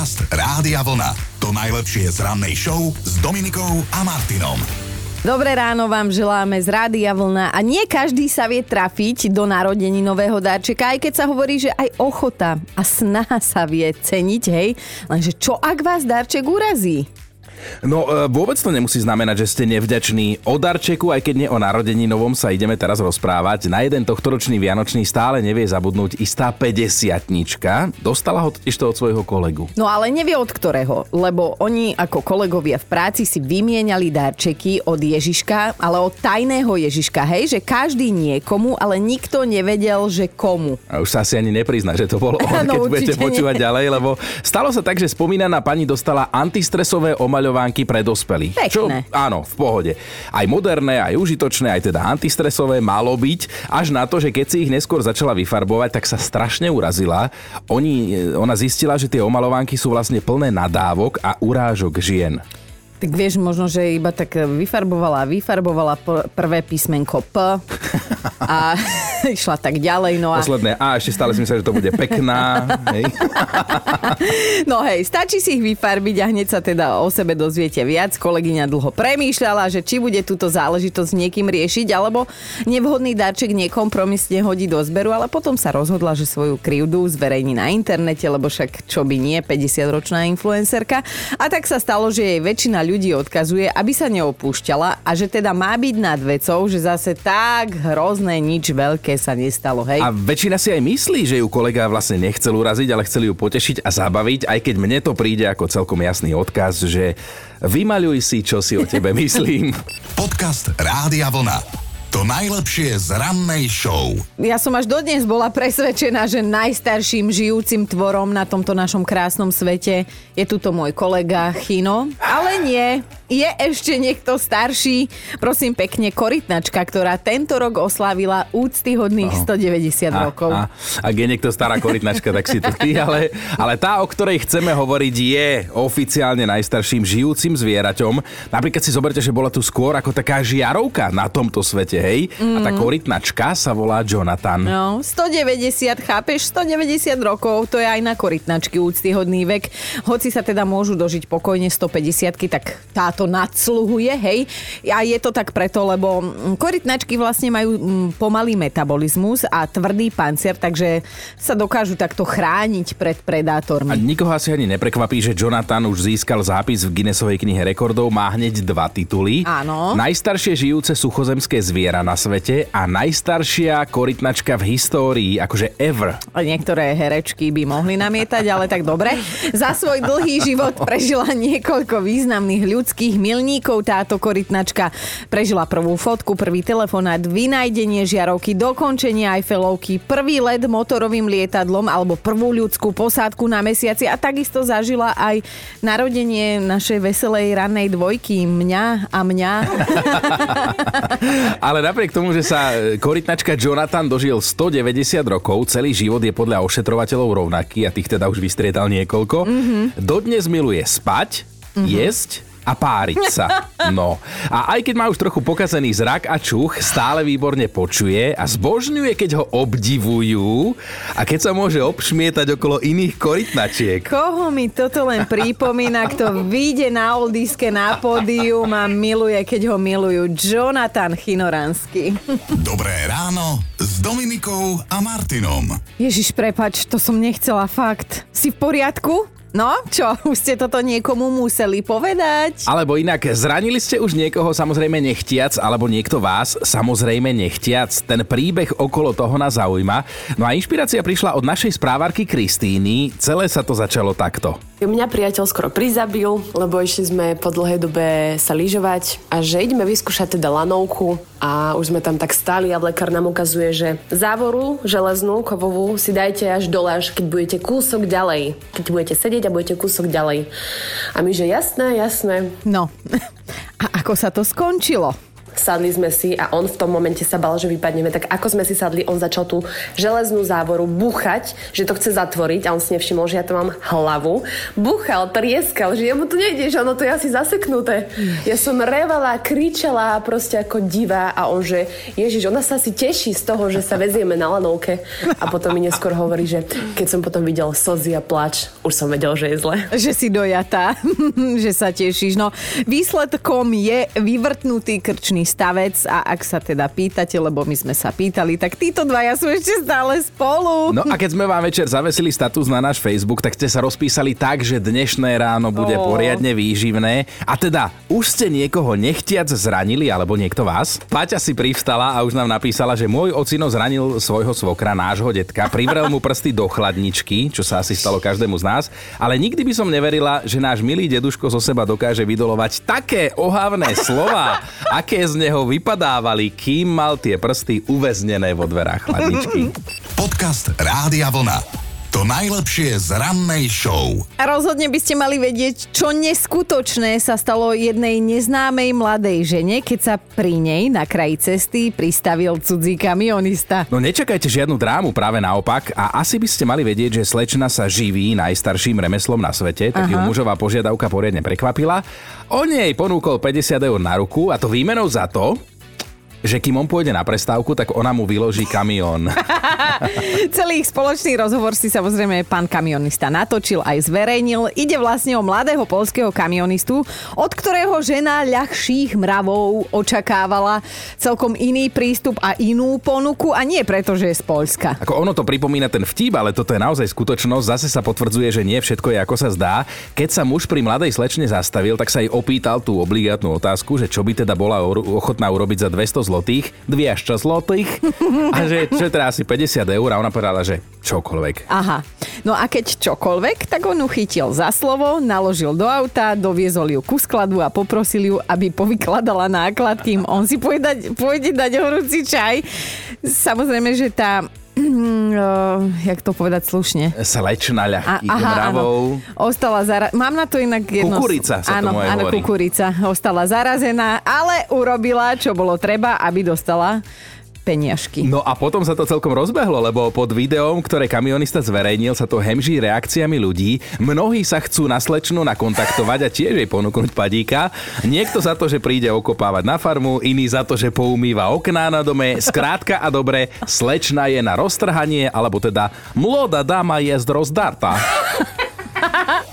Podcast Rádia Vlna. To najlepšie z rannej show s Dominikou a Martinom. Dobré ráno vám želáme z Rádia Vlna a nie každý sa vie trafiť do narodení nového darčeka, aj keď sa hovorí, že aj ochota a snaha sa vie ceniť, hej. Lenže čo ak vás darček urazí? No e, vôbec to nemusí znamenať, že ste nevďační o darčeku, aj keď nie o narodení novom sa ideme teraz rozprávať. Na jeden tohtoročný Vianočný stále nevie zabudnúť istá 50 Dostala ho totiž to od svojho kolegu. No ale nevie od ktorého, lebo oni ako kolegovia v práci si vymieniali darčeky od Ježiška, ale od tajného Ježiška, hej, že každý niekomu, ale nikto nevedel, že komu. A už sa asi ani neprizna, že to bolo on, No, keď budete počúvať ďalej, lebo stalo sa tak, že spomínaná pani dostala antistresové omaľovánky pre dospelých. Pekné. Čo, áno, v pohode. Aj moderné, aj užitočné, aj teda antistresové malo byť, až na to, že keď si ich neskôr začala vyfarbovať, tak sa strašne urazila. Oni, ona zistila, že tie omaľovánky sú vlastne plné nadávok a urážok žien. Tak vieš, možno, že iba tak vyfarbovala, vyfarbovala p- prvé písmenko P a išla tak ďalej. No a Posledné A, ešte stále si myslím, že to bude pekná. Hej. No hej, stačí si ich vyfarbiť a hneď sa teda o sebe dozviete viac. Kolegyňa dlho premýšľala, že či bude túto záležitosť s niekým riešiť, alebo nevhodný darček nekompromisne hodí do zberu, ale potom sa rozhodla, že svoju krivdu zverejní na internete, lebo však čo by nie, 50-ročná influencerka. A tak sa stalo, že jej väčšina ľudí odkazuje, aby sa neopúšťala a že teda má byť nad vecou, že zase tak hrozné nič veľké sa nestalo, hej. A väčšina si aj myslí, že ju kolega vlastne nechcel uraziť, ale chceli ju potešiť a zabaviť, aj keď mne to príde ako celkom jasný odkaz, že vymaľuj si, čo si o tebe myslím. Podcast Rádia Vlna. To najlepšie z rannej show. Ja som až dodnes bola presvedčená, že najstarším žijúcim tvorom na tomto našom krásnom svete je tuto môj kolega Chino. Ale nie, je ešte niekto starší. Prosím pekne, korytnačka, ktorá tento rok oslávila úctyhodných 190 rokov. A, ak je niekto stará korytnačka, tak si to ty, ale, ale tá, o ktorej chceme hovoriť, je oficiálne najstarším žijúcim zvieraťom. Napríklad si zoberte, že bola tu skôr ako taká žiarovka na tomto svete, hej? Mm. A tá korytnačka sa volá Jonathan. No, 190, chápeš? 190 rokov, to je aj na korytnačky úctyhodný vek. Hoci sa teda môžu dožiť pokojne 150 tak táto nadsluhuje, hej. A je to tak preto, lebo mm, korytnačky vlastne majú mm, pomalý metabolizmus a tvrdý pancier, takže sa dokážu takto chrániť pred A predátormi. nikoho asi ani neprekvapí, že Jonathan už získal zápis v Guinnessovej knihe rekordov, má hneď dva tituly. Áno. Najstaršie žijúce suchozemské zviera na svete a najstaršia korytnačka v histórii, akože ever. Niektoré herečky by mohli namietať, ale tak dobre. Za svoj dlhý život prežila niekoľko významných ľudských milníkov táto korytnačka. Prežila prvú fotku, prvý telefonát, vynajdenie žiarovky, dokončenie Eiffelovky, prvý let motorovým lietadlom alebo prvú ľudskú posádku na mesiaci a takisto zažila aj narodenie našej veselej rannej dvojky, mňa a mňa. Ale napriek tomu, že sa korytnačka Jonathan dožil 190 rokov, celý život je podľa ošetrovateľov rovnaký a tých teda už vystriedal niekoľko. Mm-hmm. Dodnes miluje spať, mm-hmm. jesť a páriť sa. No. A aj keď má už trochu pokazený zrak a čuch, stále výborne počuje a zbožňuje, keď ho obdivujú a keď sa môže obšmietať okolo iných korytnačiek. Koho mi toto len pripomína, kto vyjde na oldiske na pódium a miluje, keď ho milujú. Jonathan Chinoransky. Dobré ráno s Dominikou a Martinom. Ježiš, prepač, to som nechcela fakt. Si v poriadku? No, čo, už ste toto niekomu museli povedať? Alebo inak, zranili ste už niekoho samozrejme nechtiac, alebo niekto vás samozrejme nechtiac. Ten príbeh okolo toho nás zaujíma. No a inšpirácia prišla od našej správarky Kristíny. Celé sa to začalo takto. Mňa priateľ skoro prizabil, lebo išli sme po dlhej dobe sa lyžovať a že ideme vyskúšať teda lanovku a už sme tam tak stáli a lekár nám ukazuje, že závoru železnú, kovovú si dajte až dole, až keď budete kúsok ďalej. Keď budete sedieť a budete kúsok ďalej. A my, že jasné, jasné. No, a ako sa to skončilo? Sadli sme si a on v tom momente sa bal, že vypadneme. Tak ako sme si sadli, on začal tú železnú závoru búchať, že to chce zatvoriť a on si nevšimol, že ja to mám hlavu. Búchal, trieskal, že jemu to nejde, že ono to je asi zaseknuté. Ja som revala, kričala proste ako divá a on, že Ježiš, ona sa asi teší z toho, že sa vezieme na lanovke. A potom mi neskôr hovorí, že keď som potom videl slzy a plač, už som vedel, že je zle. Že si dojatá, že sa tešíš. No, výsledkom je vyvrtnutý krčný stavec a ak sa teda pýtate, lebo my sme sa pýtali, tak títo dvaja sú ešte stále spolu. No a keď sme vám večer zavesili status na náš Facebook, tak ste sa rozpísali tak, že dnešné ráno bude Ó. poriadne výživné. A teda, už ste niekoho nechtiac zranili, alebo niekto vás? Paťa si privstala a už nám napísala, že môj ocino zranil svojho svokra, nášho detka, privrel mu prsty do chladničky, čo sa asi stalo každému z nás, ale nikdy by som neverila, že náš milý deduško zo seba dokáže vydolovať také ohavné slova, aké z neho vypadávali, kým mal tie prsty uväznené vo dverách chladničky. Podcast Rádia Vlna. To najlepšie z rannej show. Rozhodne by ste mali vedieť, čo neskutočné sa stalo jednej neznámej mladej žene, keď sa pri nej na kraji cesty pristavil cudzí kamionista. No nečakajte žiadnu drámu, práve naopak. A asi by ste mali vedieť, že slečna sa živí najstarším remeslom na svete, tak ju mužová požiadavka poriadne prekvapila. On jej ponúkol 50 eur na ruku a to výmenou za to, že kým on pôjde na prestávku, tak ona mu vyloží kamión. Celý ich spoločný rozhovor si samozrejme pán kamionista natočil aj zverejnil. Ide vlastne o mladého polského kamionistu, od ktorého žena ľahších mravov očakávala celkom iný prístup a inú ponuku a nie preto, že je z Polska. Ako ono to pripomína ten vtip, ale toto je naozaj skutočnosť. Zase sa potvrdzuje, že nie všetko je ako sa zdá. Keď sa muž pri mladej slečne zastavil, tak sa jej opýtal tú obligátnu otázku, že čo by teda bola ochotná urobiť za 200 zlotých, 200 zlotých a že čo je teda asi 50 eur a ona povedala, že čokoľvek. Aha. No a keď čokoľvek, tak on ju chytil za slovo, naložil do auta, doviezol ju ku skladu a poprosil ju, aby povykladala náklad, kým on si pôjde dať, pôjde dať horúci čaj. Samozrejme, že tá uh, jak to povedať slušne. Slečna A, ľahkých aha, mravov. áno. Ostala zara... Mám na to inak jedno... Kukurica sa áno, tomu aj áno, hovorí. kukurica. Ostala zarazená, ale urobila, čo bolo treba, aby dostala peniažky. No a potom sa to celkom rozbehlo, lebo pod videom, ktoré kamionista zverejnil, sa to hemží reakciami ľudí. Mnohí sa chcú na slečnu nakontaktovať a tiež jej ponúknuť padíka. Niekto za to, že príde okopávať na farmu, iný za to, že poumýva okná na dome. Skrátka a dobre, slečna je na roztrhanie, alebo teda mloda dáma je rozdarta.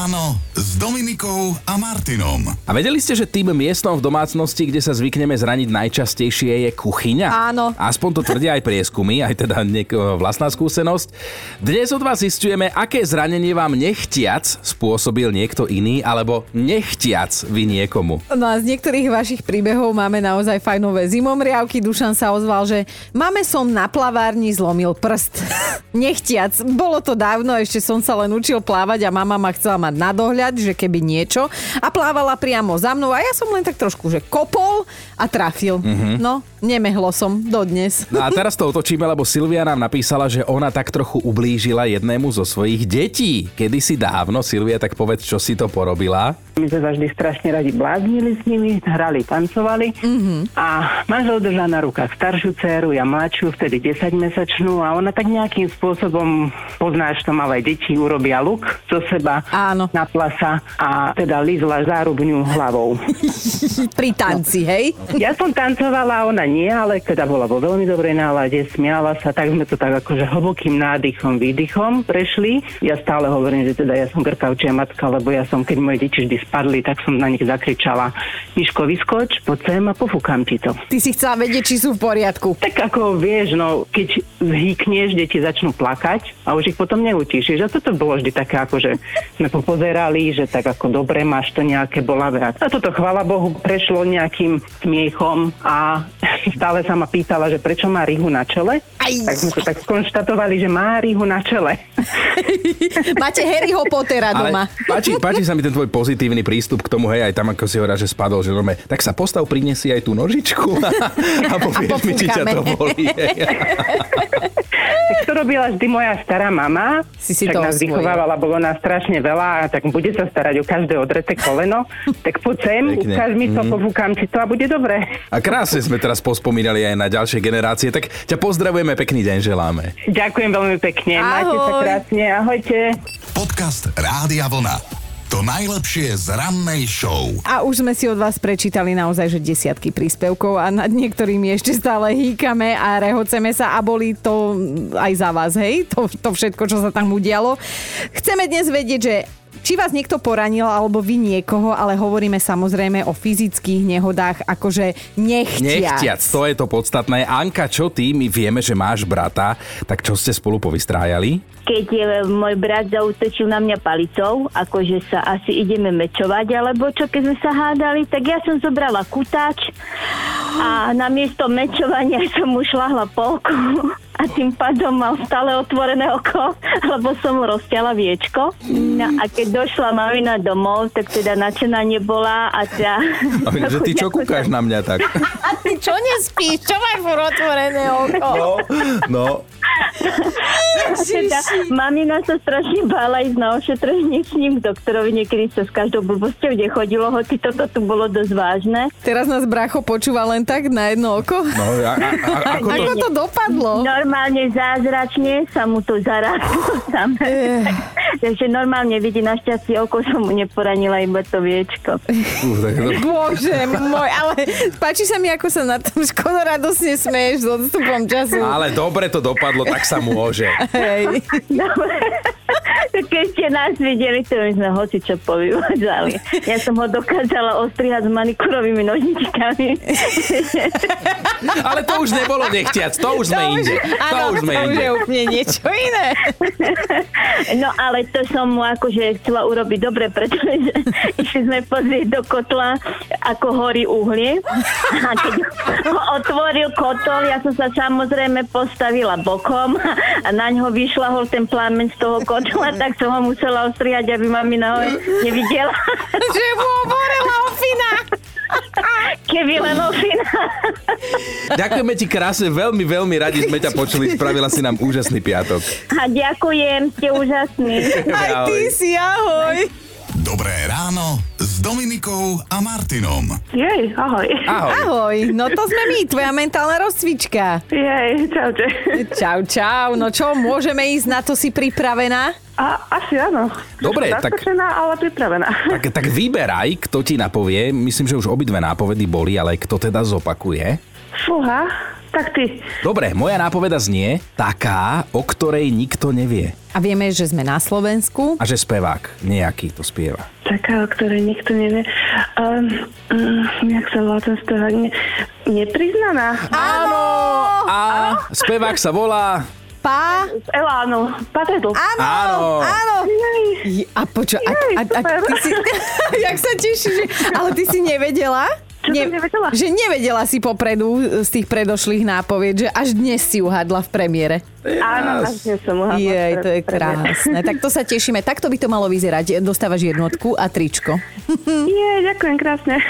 Ráno s Dominikou a Martinom. A vedeli ste, že tým miestom v domácnosti, kde sa zvykneme zraniť najčastejšie je kuchyňa? Áno. Aspoň to tvrdia aj prieskumy, aj teda niekoho vlastná skúsenosť. Dnes od vás zistujeme, aké zranenie vám nechtiac spôsobil niekto iný, alebo nechtiac vy niekomu. No a z niektorých vašich príbehov máme naozaj fajnové zimomriavky. Dušan sa ozval, že máme som na plavárni zlomil prst. Nechtiac. Bolo to dávno, ešte som sa len učil plávať a mama ma chcela mať na dohľad, že keby niečo. A plávala priamo za mnou a ja som len tak trošku, že kopol a trafil. Mm-hmm. No, nemehlo som dodnes. No a teraz to otočíme, lebo Silvia nám napísala, že ona tak trochu ublížila jednému zo svojich detí. Kedysi dávno, Silvia, tak povedz, čo si to porobila. My sme sa vždy strašne radi bláznili s nimi, hrali, tancovali mm-hmm. a manžel držal na rukách staršiu dceru, ja mladšiu, vtedy 10-mesačnú a ona tak nejakým spôsobom, poznáš to, mal aj deti, urobia luk zo seba, Áno. Napla sa a teda lízla zárubňu hlavou. Pri tanci, hej? Ja som tancovala, ona nie, ale teda bola vo veľmi dobrej nálade, smiala sa, tak sme to tak akože hlbokým nádychom, výdychom prešli. Ja stále hovorím, že teda ja som grkavčia matka, lebo ja som, keď moje deti vždy spadli, tak som na nich zakričala, Miško, vyskoč, poď sem a pofúkam ti to. Ty si chcela vedieť, či sú v poriadku. Tak ako vieš, no, keď zhýkneš, deti začnú plakať a už ich potom neutíšiš. A toto bolo vždy také, ako že sme popozerali, že tak ako dobre máš to nejaké bolavé. A toto, chvala Bohu, prešlo nejakým smiechom a stále sa ma pýtala, že prečo má rihu na čele. Aj. Tak sme to tak skonštatovali, že má rihu na čele. Máte Harryho Pottera Ale doma. páči, páči sa mi ten tvoj pozitívny prístup k tomu, hej, aj tam, ako si hovorila, že spadol, že normálne, tak sa postav, prinesi aj tú nožičku a, a povieš mi, či ťa to bolí. Tak to robila vždy moja stará mama. Si si však to nás osvojil. vychovávala, bolo nás strašne veľa, tak bude sa starať o každé odreté koleno. tak poď sem, Pekne. ukáž mi to, povúkam si to a bude dobre. A krásne sme teraz pospomínali aj na ďalšie generácie, tak ťa pozdravujeme, pekný deň želáme. Ďakujem veľmi pekne. Majte sa Ahoj. krásne. Ahojte. Podcast Rádia Vlna. To najlepšie z rannej show. A už sme si od vás prečítali naozaj, že desiatky príspevkov a nad niektorými ešte stále hýkame a rehoceme sa a boli to aj za vás, hej? To, to všetko, čo sa tam udialo. Chceme dnes vedieť, že či vás niekto poranil, alebo vy niekoho, ale hovoríme samozrejme o fyzických nehodách, akože nechtiac. Nechtiac, to je to podstatné. Anka, čo ty? My vieme, že máš brata, tak čo ste spolu povystrájali? keď je môj brat zautočil na mňa palicou, akože sa asi ideme mečovať, alebo čo, keď sme sa hádali, tak ja som zobrala kutáč a namiesto mečovania som mu šlahla polku a tým pádom mal stále otvorené oko, lebo som mu rozťala viečko. No a keď došla mamina domov, tak teda nadšená nebola a teda... A že ty čo kúkaš na mňa tak? A ty čo nespíš? Čo máš otvorené oko? No, no. Teda, mamina sa strašne bála ísť na ošetrenie s ním k doktorovi, niekedy sa s každou blbosťou nechodilo, hoci toto tu bolo dosť vážne. Teraz nás bracho počúva len tak na jedno oko. no a, a, a, ako to... Ako to dopadlo? Normálne zázračne sa mu to zarazilo samé. Takže normálne vidí, našťastie oko som mu neporanila iba to viečko. Bože môj, ale páči sa mi, ako sa na tom škoda radosne smeješ s odstupom času. Ale dobre to dopadlo, tak sa môže. Hej. Dobre. Tak keď ste nás videli, to my sme hoci čo povyvádzali. Ja som ho dokázala ostrihať s manikurovými nožničkami. Ale to už nebolo nechtiac, to už sme inde. To už sme to už inde. je úplne niečo iné. No ale to som mu akože chcela urobiť dobre, pretože išli sme pozrieť do kotla, ako horí uhlie. A keď ho otvoril kotol, ja som sa samozrejme postavila bokom a na ňo vyšlahol ten plameň z toho kotla, tak som ho musela ostrihať, aby mami na nevidela. Že mu oborela ofina. Keby len ofina. Ďakujeme ti krásne, veľmi, veľmi radi sme ťa počuli. Spravila si nám úžasný piatok. A ďakujem, ste úžasní. Aj ty Ahoj. si, ahoj. Dobré ráno s Dominikou a Martinom. Jej, ahoj. Ahoj. Ahoj, no to sme my, tvoja mentálna rozcvička. Jej, čaute. Čau, čau, no čo, môžeme ísť, na to si pripravená? A, asi áno. Dobre, tak- ale pripravená. Tak, tak vyberaj, kto ti napovie. Myslím, že už obidve nápovedy boli, ale kto teda zopakuje. Fúha, tak ty. Dobre, moja nápoveda znie taká, o ktorej nikto nevie. A vieme, že sme na Slovensku. A že spevák nejaký to spieva. Taká, o ktorej nikto nevie. Um, um, jak sa volá ten spevák? Ne, nepriznaná? Áno! A spevák sa volá... Pá? Z Elánu. Áno! Áno. Áno! Je- A počo, a, a, a, ty si, jak sa tešíš, že, ale ty si nevedela? Čo som nevedela? Že nevedela si popredu z tých predošlých nápovied, že až dnes si uhadla v premiére. Áno, až dnes som uhádla. Jej, to je krásne. Tak to sa tešíme. Takto by to malo vyzerať. Dostávaš jednotku a tričko. Jej, ďakujem krásne.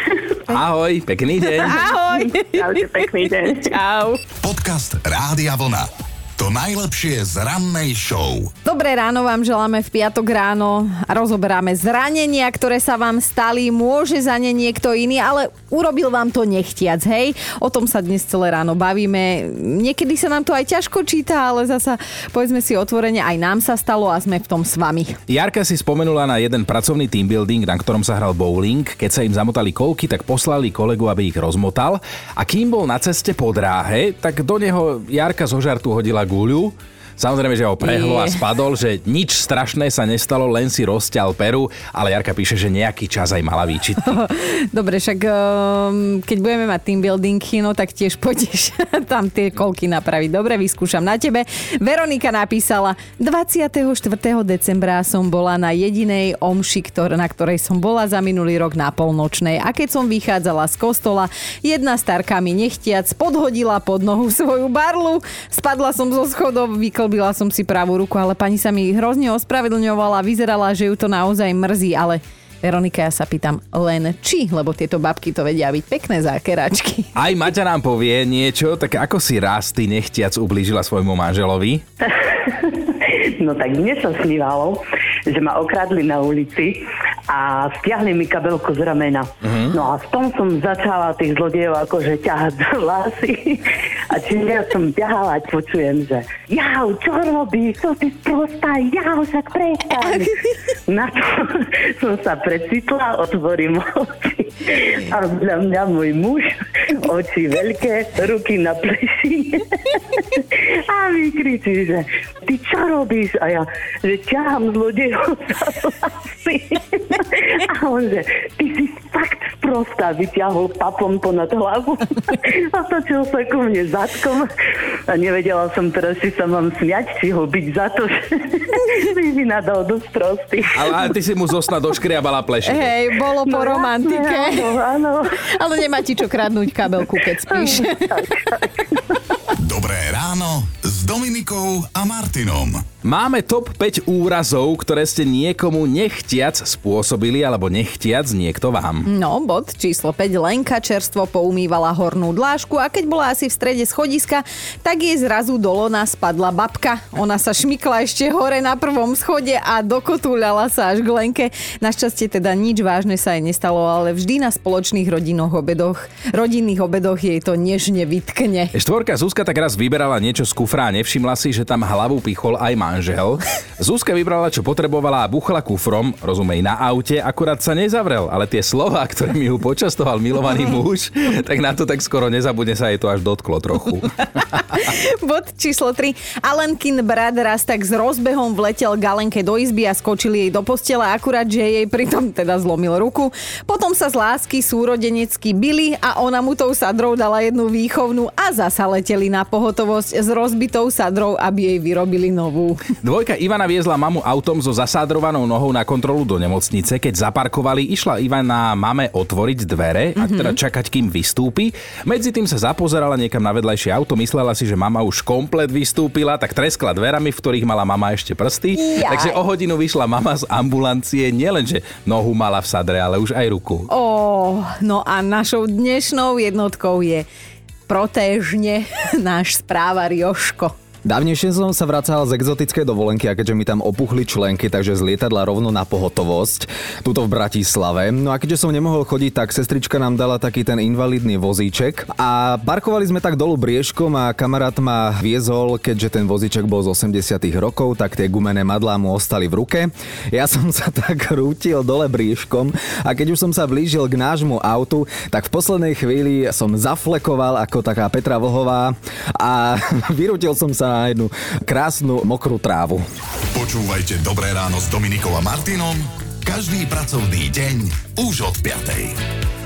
Ahoj, pekný deň. Ahoj! Čaute, pekný deň. Čau. Podcast Rádia Vlna. To najlepšie z rannej show. Dobré ráno vám želáme v piatok ráno. Rozoberáme zranenia, ktoré sa vám stali. Môže za ne niekto iný, ale urobil vám to nechtiac, hej? O tom sa dnes celé ráno bavíme. Niekedy sa nám to aj ťažko číta, ale zasa povedzme si otvorene, aj nám sa stalo a sme v tom s vami. Jarka si spomenula na jeden pracovný team building, na ktorom sa hral bowling. Keď sa im zamotali kolky, tak poslali kolegu, aby ich rozmotal. A kým bol na ceste po dráhe, tak do neho Jarka zo žartu hodila gargoyle Samozrejme, že ho prehlo a spadol, že nič strašné sa nestalo, len si rozťal peru, ale Jarka píše, že nejaký čas aj mala výčitky. Dobre, však um, keď budeme mať team building no tak tiež pôjdeš tam tie kolky napraviť. Dobre, vyskúšam na tebe. Veronika napísala, 24. decembra som bola na jedinej omši, ktor- na ktorej som bola za minulý rok na polnočnej. A keď som vychádzala z kostola, jedna starka mi nechtiac podhodila pod nohu svoju barlu. Spadla som zo schodov, vyklbila som si pravú ruku, ale pani sa mi hrozne ospravedlňovala, vyzerala, že ju to naozaj mrzí, ale Veronika, ja sa pýtam len či, lebo tieto babky to vedia byť pekné zákeračky. Aj Maťa nám povie niečo, tak ako si raz ty nechtiac ublížila svojmu manželovi? No tak mne sa snívalo, že ma okradli na ulici a stiahli mi kabelku z ramena. Uh-huh. No a v tom som začala tých zlodejov akože ťahať za vlasy. A čím ja som ťahala, počujem, že jau, čo robíš? To ty sprostá, jau, však prestaň. Na to som sa precitla, otvorím oči. A za mňa môj muž, oči veľké, ruky na pleši. A mi kričí, že ty čo robíš? A ja, že ťahám zlodejov za vlasy. A on, že ty si sprostá, vyťahol papom ponad hlavu. A točil sa ku mne zadkom. A nevedela som teraz, či sa mám smiať, či ho byť za to, že mi vynadal dosť prostý. Ale, ale ty si mu zosna doškriabala pleši. Hej, bolo po No romantike. Áno, áno. Ale nemá ti čo kradnúť kabelku, keď spíš. Dobré ráno Dominikou a Martinom. Máme top 5 úrazov, ktoré ste niekomu nechtiac spôsobili alebo nechtiac niekto vám. No, bod číslo 5. Lenka čerstvo poumývala hornú dlážku a keď bola asi v strede schodiska, tak jej zrazu do lona spadla babka. Ona sa šmykla ešte hore na prvom schode a dokotúľala sa až k Lenke. Našťastie teda nič vážne sa jej nestalo, ale vždy na spoločných rodinných obedoch, rodinných obedoch jej to nežne vytkne. Štvorka Zuzka tak raz vyberala niečo z kufra a nevšimla si, že tam hlavu pichol aj manžel. Zuzka vybrala, čo potrebovala a buchla kufrom, rozumej, na aute, akurát sa nezavrel, ale tie slova, ktoré mi ju počastoval milovaný muž, tak na to tak skoro nezabudne sa jej to až dotklo trochu. Bod číslo 3. Alenkin brat raz tak s rozbehom vletel Galenke do izby a skočil jej do postele, akurát, že jej pritom teda zlomil ruku. Potom sa z lásky súrodenecky bili a ona mu tou sadrou dala jednu výchovnú a zasa leteli na pohotovosť s rozbitou sadrou, aby jej vyrobili novú. Dvojka Ivana viezla mamu autom so zasádrovanou nohou na kontrolu do nemocnice. Keď zaparkovali, išla Ivana mame otvoriť dvere a teda čakať, kým vystúpi. Medzi tým sa zapozerala niekam na vedľajšie auto, myslela si, že mama už komplet vystúpila, tak treskla dverami, v ktorých mala mama ešte prsty. Jaj. Takže o hodinu vyšla mama z ambulancie, nielenže nohu mala v sadre, ale už aj ruku. Ó, no a našou dnešnou jednotkou je protéžne náš správar Joško. Dávnejšie som sa vracal z exotickej dovolenky a keďže mi tam opuchli členky, takže z lietadla rovno na pohotovosť, tuto v Bratislave. No a keďže som nemohol chodiť, tak sestrička nám dala taký ten invalidný vozíček a parkovali sme tak dolu briežkom a kamarát ma viezol, keďže ten vozíček bol z 80 rokov, tak tie gumené madlá mu ostali v ruke. Ja som sa tak rútil dole briežkom a keď už som sa blížil k nášmu autu, tak v poslednej chvíli som zaflekoval ako taká Petra Vlhová a vyrútil som sa na jednu krásnu mokrú trávu. Počúvajte Dobré ráno s Dominikou a Martinom každý pracovný deň už od 5.